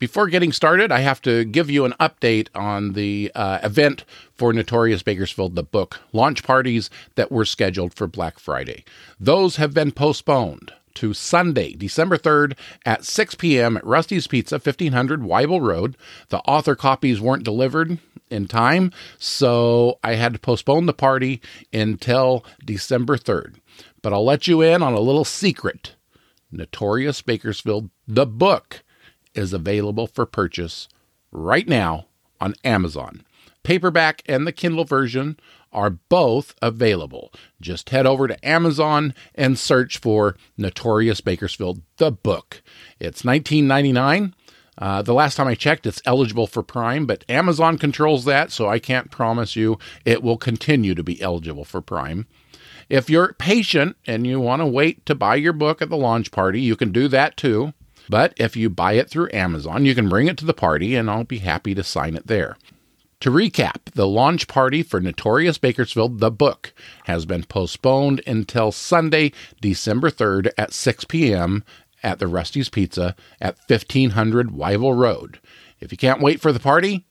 Before getting started, I have to give you an update on the uh, event for Notorious Bakersfield, the book launch parties that were scheduled for Black Friday. Those have been postponed to Sunday, December 3rd at 6 p.m. at Rusty's Pizza, 1500 Wible Road. The author copies weren't delivered in time, so I had to postpone the party until December 3rd. But I'll let you in on a little secret. Notorious Bakersfield, the book, is available for purchase right now on Amazon. Paperback and the Kindle version are both available. Just head over to Amazon and search for Notorious Bakersfield, the book. It's $19.99. Uh, the last time I checked, it's eligible for Prime, but Amazon controls that, so I can't promise you it will continue to be eligible for Prime. If you're patient and you want to wait to buy your book at the launch party, you can do that too. But if you buy it through Amazon, you can bring it to the party and I'll be happy to sign it there. To recap, the launch party for Notorious Bakersfield, the book, has been postponed until Sunday, December 3rd at 6 p.m. at the Rusty's Pizza at 1500 Wible Road. If you can't wait for the party,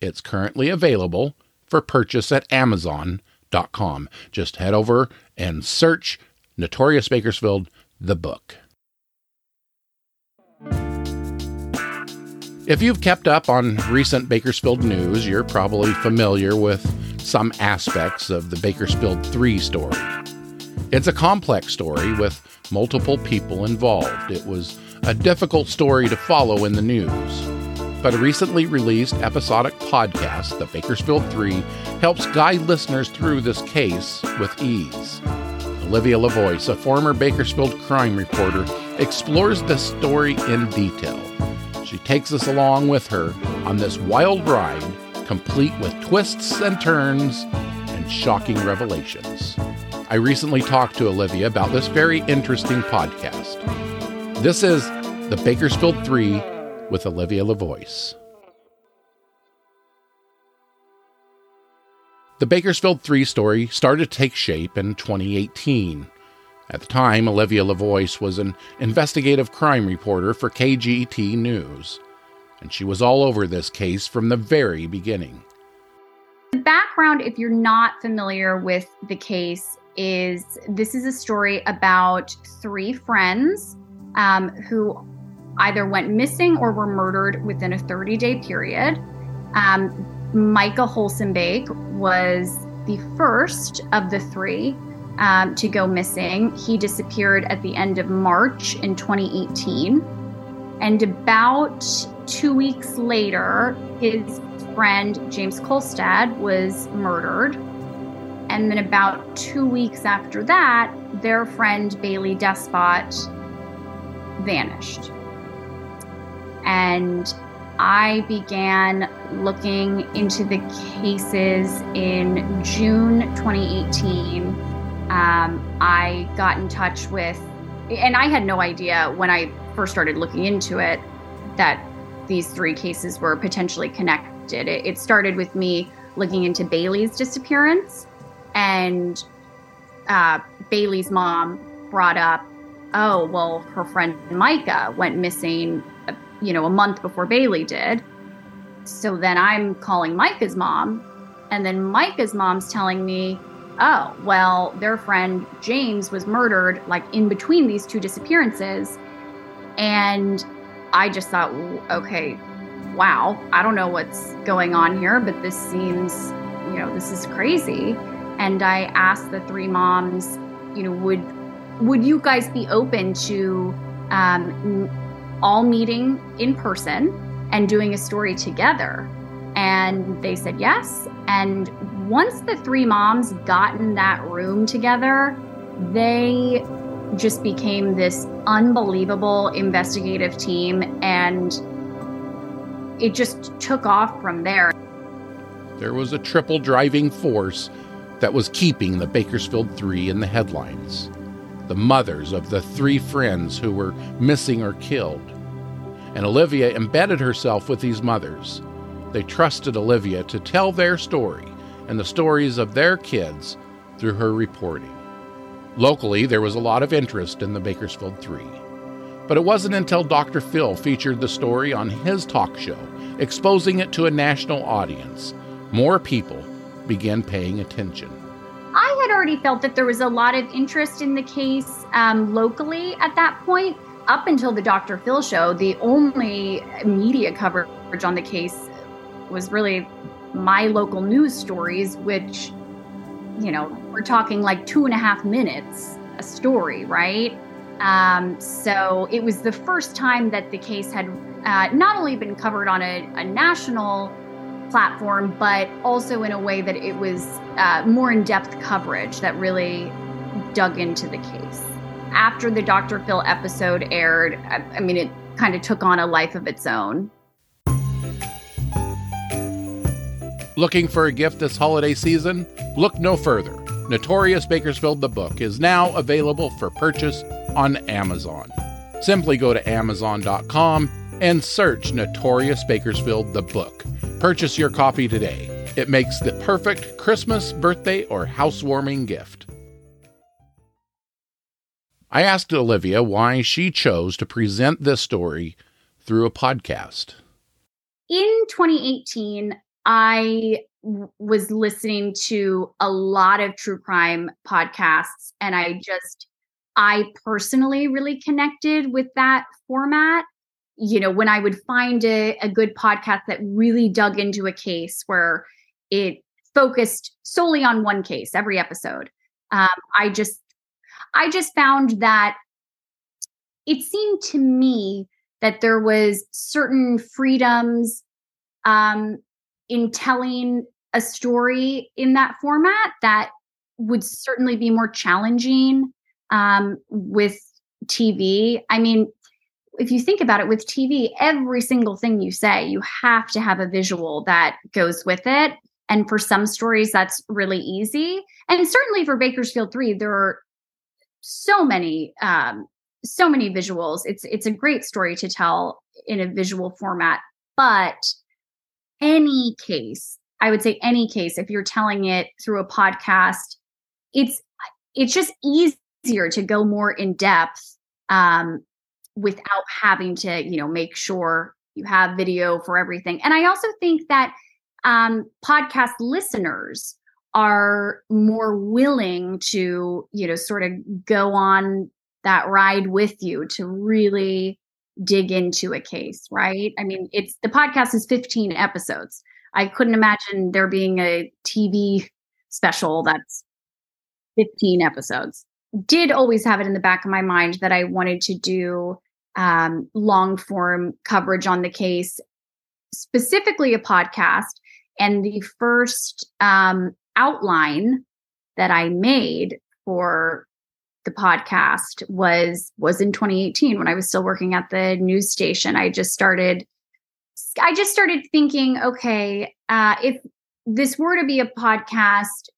it's currently available for purchase at Amazon.com. Just head over and search Notorious Bakersfield, the book. If you've kept up on recent Bakersfield news, you're probably familiar with some aspects of the Bakersfield 3 story. It's a complex story with multiple people involved. It was a difficult story to follow in the news. But a recently released episodic podcast, The Bakersfield 3, helps guide listeners through this case with ease. Olivia LaVoice, a former Bakersfield crime reporter, explores the story in detail. She takes us along with her on this wild ride, complete with twists and turns and shocking revelations. I recently talked to Olivia about this very interesting podcast. This is The Bakersfield 3 with Olivia LaVoice. The Bakersfield 3 story started to take shape in 2018 at the time, Olivia LaVoice was an investigative crime reporter for KGET News, and she was all over this case from the very beginning. The background, if you're not familiar with the case, is this is a story about three friends um, who either went missing or were murdered within a 30 day period. Um, Micah Holsonbake was the first of the three um, to go missing. He disappeared at the end of March in 2018. And about two weeks later, his friend James Kulstad was murdered. And then about two weeks after that, their friend Baylee Despot vanished. And I began looking into the cases in June 2018 um, I got in touch with, and I had no idea when I first started looking into it that these three cases were potentially connected. It, it started with me looking into Baylee's disappearance, and uh, Baylee's mom brought up, oh, well, her friend Micah went missing, you know, a month before Bailey did. So then I'm calling Micah's mom, and then Micah's mom's telling me, oh, well, their friend James was murdered like in between these two disappearances. And I just thought, okay, wow, I don't know what's going on here, but this seems, you know, this is crazy. And I asked the three moms, you know, would would you guys be open to um, all meeting in person and doing a story together? And they said yes. And once the three moms got in that room together, they just became this unbelievable investigative team and it just took off from there. there was a triple driving force that was keeping the Bakersfield Three in the headlines the mothers of the three friends who were missing or killed. And Olivia embedded herself with these mothers. They trusted Olivia to tell their story and the stories of their kids through her reporting. Locally, there was a lot of interest in the Bakersfield Three. But it wasn't until Dr. Phil featured the story on his talk show, exposing it to a national audience, more people began paying attention. I had already felt that there was a lot of interest in the case um, locally at that point. Up until the Dr. Phil show, the only media coverage on the case was really my local news stories, which, you know, we're talking like two and a half minutes a story, right? Um, so it was the first time that the case had uh, not only been covered on a, a, national platform, but also in a way that it was uh, more in depth coverage that really dug into the case. After the Dr. Phil episode aired, I, I mean, it kind of took on a life of its own. Looking for a gift this holiday season? Look no further. Notorious Bakersfield the book is now available for purchase on Amazon. Simply go to amazon.com and search Notorious Bakersfield the book. Purchase your copy today. It makes the perfect Christmas, birthday, or housewarming gift. I asked Olivia why she chose to present this story through a podcast. In 2018, I was listening to a lot of true crime podcasts and I just I personally really connected with that format. You know, when I would find a, a good podcast that really dug into a case where it focused solely on one case every episode, um, I just I just found that it seemed to me that there was certain freedoms um, in telling a story in that format that would certainly be more challenging um, with TV. I mean, if you think about it with TV, every single thing you say, you have to have a visual that goes with it. And for some stories, that's really easy. And certainly for Bakersfield 3, there are so many um, so many visuals. It's it's a great story to tell in a visual format, but any case, I would say any case, if you're telling it through a podcast, it's it's just easier to go more in depth um, without having to, you know, make sure you have video for everything. And I also think that um, podcast listeners are more willing to, you know, sort of go on that ride with you to really dig into a case, right? I mean, it's the podcast is 15 episodes. I couldn't imagine there being a TV special that's 15 episodes. Did always have it in the back of my mind that I wanted to do um, long form coverage on the case, specifically a podcast. And the first um, outline that I made for the podcast was was in 2018 when I was still working at the news station. I just started I just started thinking, okay, uh, if this were to be a podcast,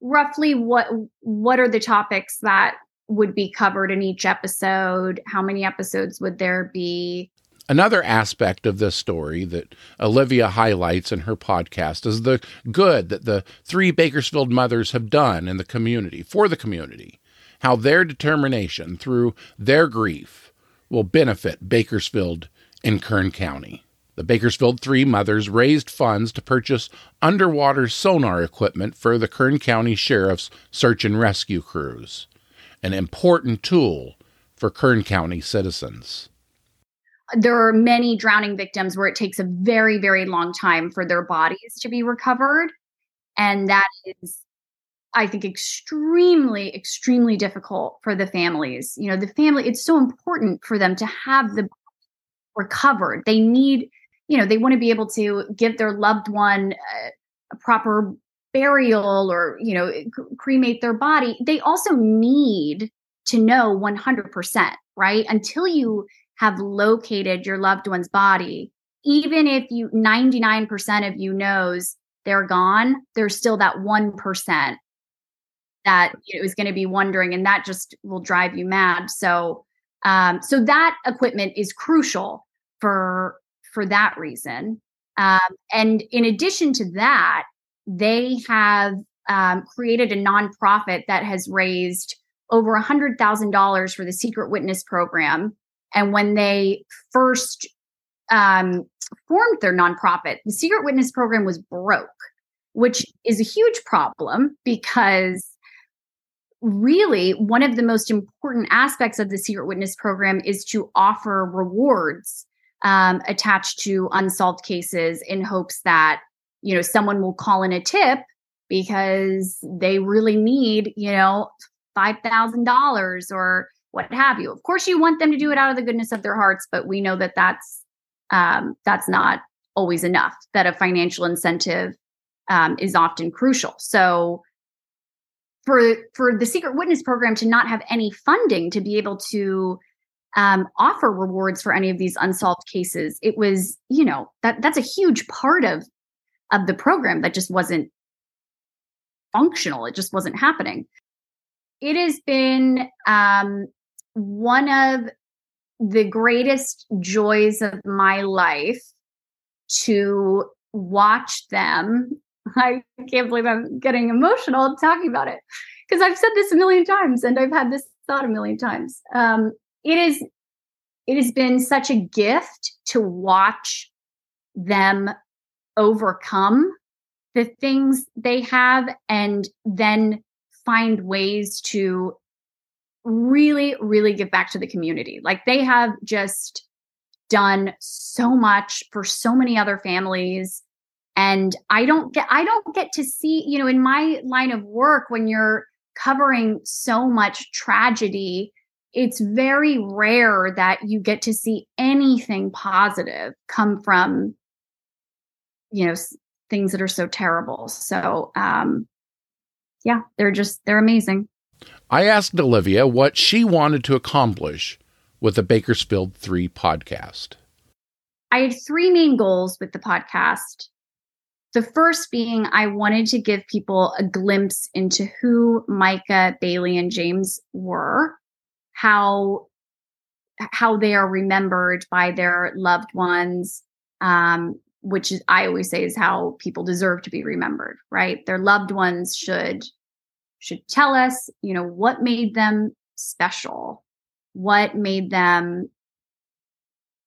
roughly what what are the topics that would be covered in each episode? How many episodes would there be? Another aspect of this story that Olivia highlights in her podcast is the good that the three Bakersfield mothers have done in the community for the community how their determination through their grief will benefit Bakersfield and Kern County. The Bakersfield Three Mothers raised funds to purchase underwater sonar equipment for the Kern County Sheriff's search and rescue crews, an important tool for Kern County citizens. There are many drowning victims where it takes a very, very long time for their bodies to be recovered. And that is I think extremely, extremely difficult for the families. You know, the family, it's so important for them to have the recovered. They need, you know, they want to be able to give their loved one a, a proper burial or, you know, eh, cremate their body. They also need to know 100%, right? Until you have located your loved one's body, even if you 99% of you knows they're gone, there's still that 1% that is going to be wondering and that just will drive you mad. So um, so that equipment is crucial for for that reason. Um, and in addition to that, they have um, created a nonprofit that has raised over a hundred thousand dollars for the Secret Witness program. And when they first um, formed their nonprofit, the Secret Witness program was broke, which is a huge problem because really one of the most important aspects of the Secret Witness program is to offer rewards um, attached to unsolved cases in hopes that you know someone will call in a tip because they really need you know five thousand dollars or what have you. Of course, you want them to do it out of the goodness of their hearts, but we know that that's um, that's not always enough. That a financial incentive um, is often crucial. So for for the secret witness program to not have any funding to be able to um, offer rewards for any of these unsolved cases, it was you know that that's a huge part of of the program that just wasn't functional. It just wasn't happening. It has been um, one of the greatest joys of my life to watch them. I can't believe I'm getting emotional talking about it because I've said this a million times and I've had this thought a million times. Um, it is, it has been such a gift to watch them overcome the things they have and then find ways to really, really give back to the community. Like they have just done so much for so many other families. And I don't get, I don't get to see, you know, in my line of work, when you're covering so much tragedy, it's very rare that you get to see anything positive come from, you know, things that are so terrible. So, um, yeah, they're just, they're amazing. I asked Olivia what she wanted to accomplish with the Bakersfield 3 podcast. I had three main goals with the podcast. The first being I wanted to give people a glimpse into who Micah, Baylee, and James were, how how they are remembered by their loved ones, um, which is I always say is how people deserve to be remembered, right? Their loved ones should should tell us, you know, what made them special, what made them,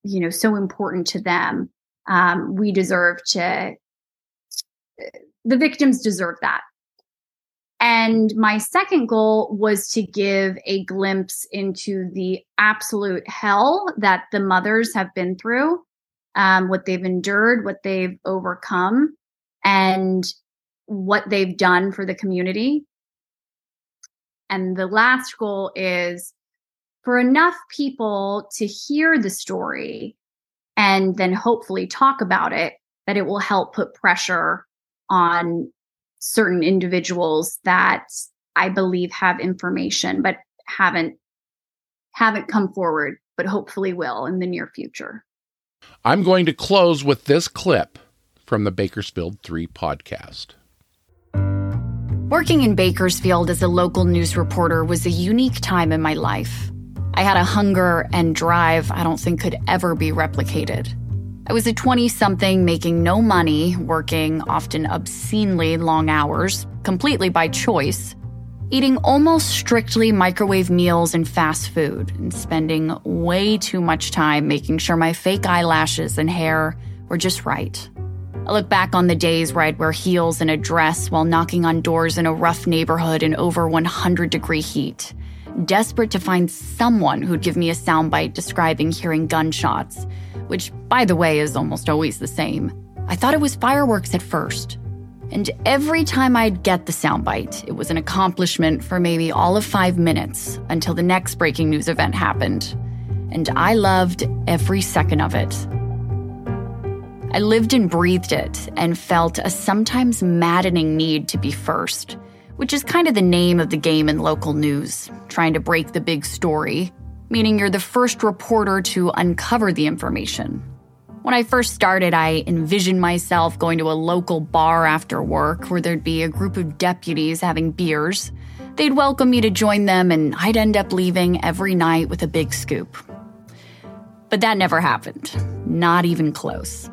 you know, so important to them. Um, we deserve to, the victims deserve that. And my second goal was to give a glimpse into the absolute hell that the mothers have been through, um, what they've endured, what they've overcome, and what they've done for the community. And the last goal is for enough people to hear the story and then hopefully talk about it, that it will help put pressure on certain individuals that I believe have information but haven't haven't come forward but hopefully will in the near future. I'm going to close with this clip from the Bakersfield 3 podcast. Working in Bakersfield as a local news reporter was a unique time in my life. I had a hunger and drive I don't think could ever be replicated. I was a 20 something making no money, working often obscenely long hours, completely by choice, eating almost strictly microwave meals and fast food, and spending way too much time making sure my fake eyelashes and hair were just right. I look back on the days where I'd wear heels and a dress while knocking on doors in a rough neighborhood in over 100 degree heat, desperate to find someone who'd give me a soundbite describing hearing gunshots, which, by the way, is almost always the same. I thought it was fireworks at first. And every time I'd get the soundbite, it was an accomplishment for maybe all of five minutes until the next breaking news event happened. And I loved every second of it. I lived and breathed it and felt a sometimes maddening need to be first, which is kind of the name of the game in local news, trying to break the big story, meaning you're the first reporter to uncover the information. When I first started, I envisioned myself going to a local bar after work where there'd be a group of deputies having beers. They'd welcome me to join them, and I'd end up leaving every night with a big scoop. But that never happened, not even close.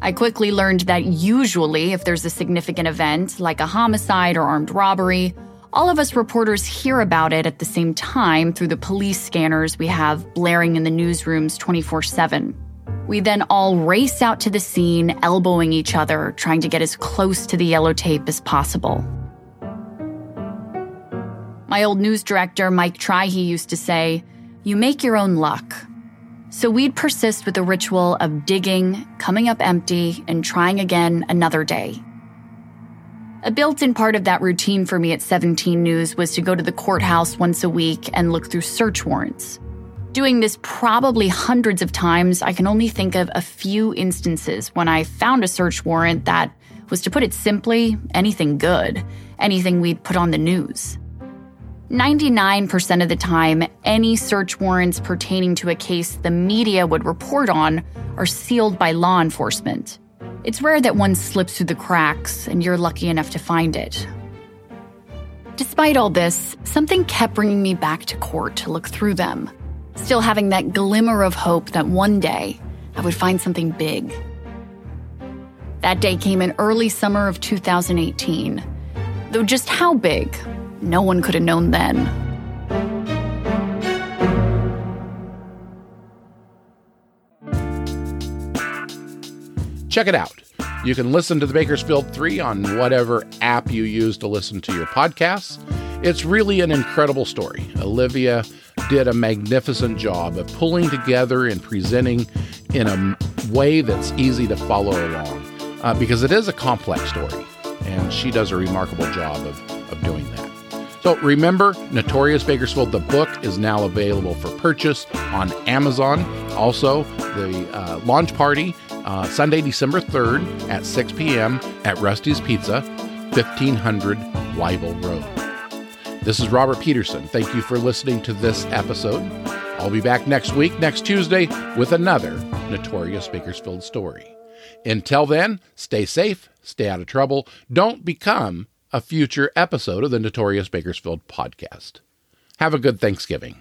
I quickly learned that usually, if there's a significant event, like a homicide or armed robbery, all of us reporters hear about it at the same time through the police scanners we have blaring in the newsrooms 24 7. We then all race out to the scene, elbowing each other, trying to get as close to the yellow tape as possible. My old news director, Mike Trihey, used to say, You make your own luck. So we'd persist with the ritual of digging, coming up empty, and trying again another day. A built in part of that routine for me at 17 News was to go to the courthouse once a week and look through search warrants. Doing this probably hundreds of times, I can only think of a few instances when I found a search warrant that was, to put it simply, anything good, anything we'd put on the news. 99% of the time, any search warrants pertaining to a case the media would report on are sealed by law enforcement. It's rare that one slips through the cracks and you're lucky enough to find it. Despite all this, something kept bringing me back to court to look through them still having that glimmer of hope that one day I would find something big. That day came in early summer of 2018, though just how big, no one could have known then. Check it out. You can listen to the Bakersfield 3 on whatever app you use to listen to your podcasts. It's really an incredible story. Olivia did a magnificent job of pulling together and presenting in a way that's easy to follow along uh, because it is a complex story, and she does a remarkable job of, of doing that. So remember, Notorious Bakersfield, the book is now available for purchase on Amazon. Also, the uh, launch party uh, Sunday, December 3rd at 6 p.m. at Rusty's Pizza, 1500 Wible Road. This is Robert Peterson. Thank you for listening to this episode. I'll be back next week, next Tuesday, with another Notorious Bakersfield story. Until then, stay safe, stay out of trouble, don't become a future episode of the Notorious Bakersfield podcast. Have a good Thanksgiving.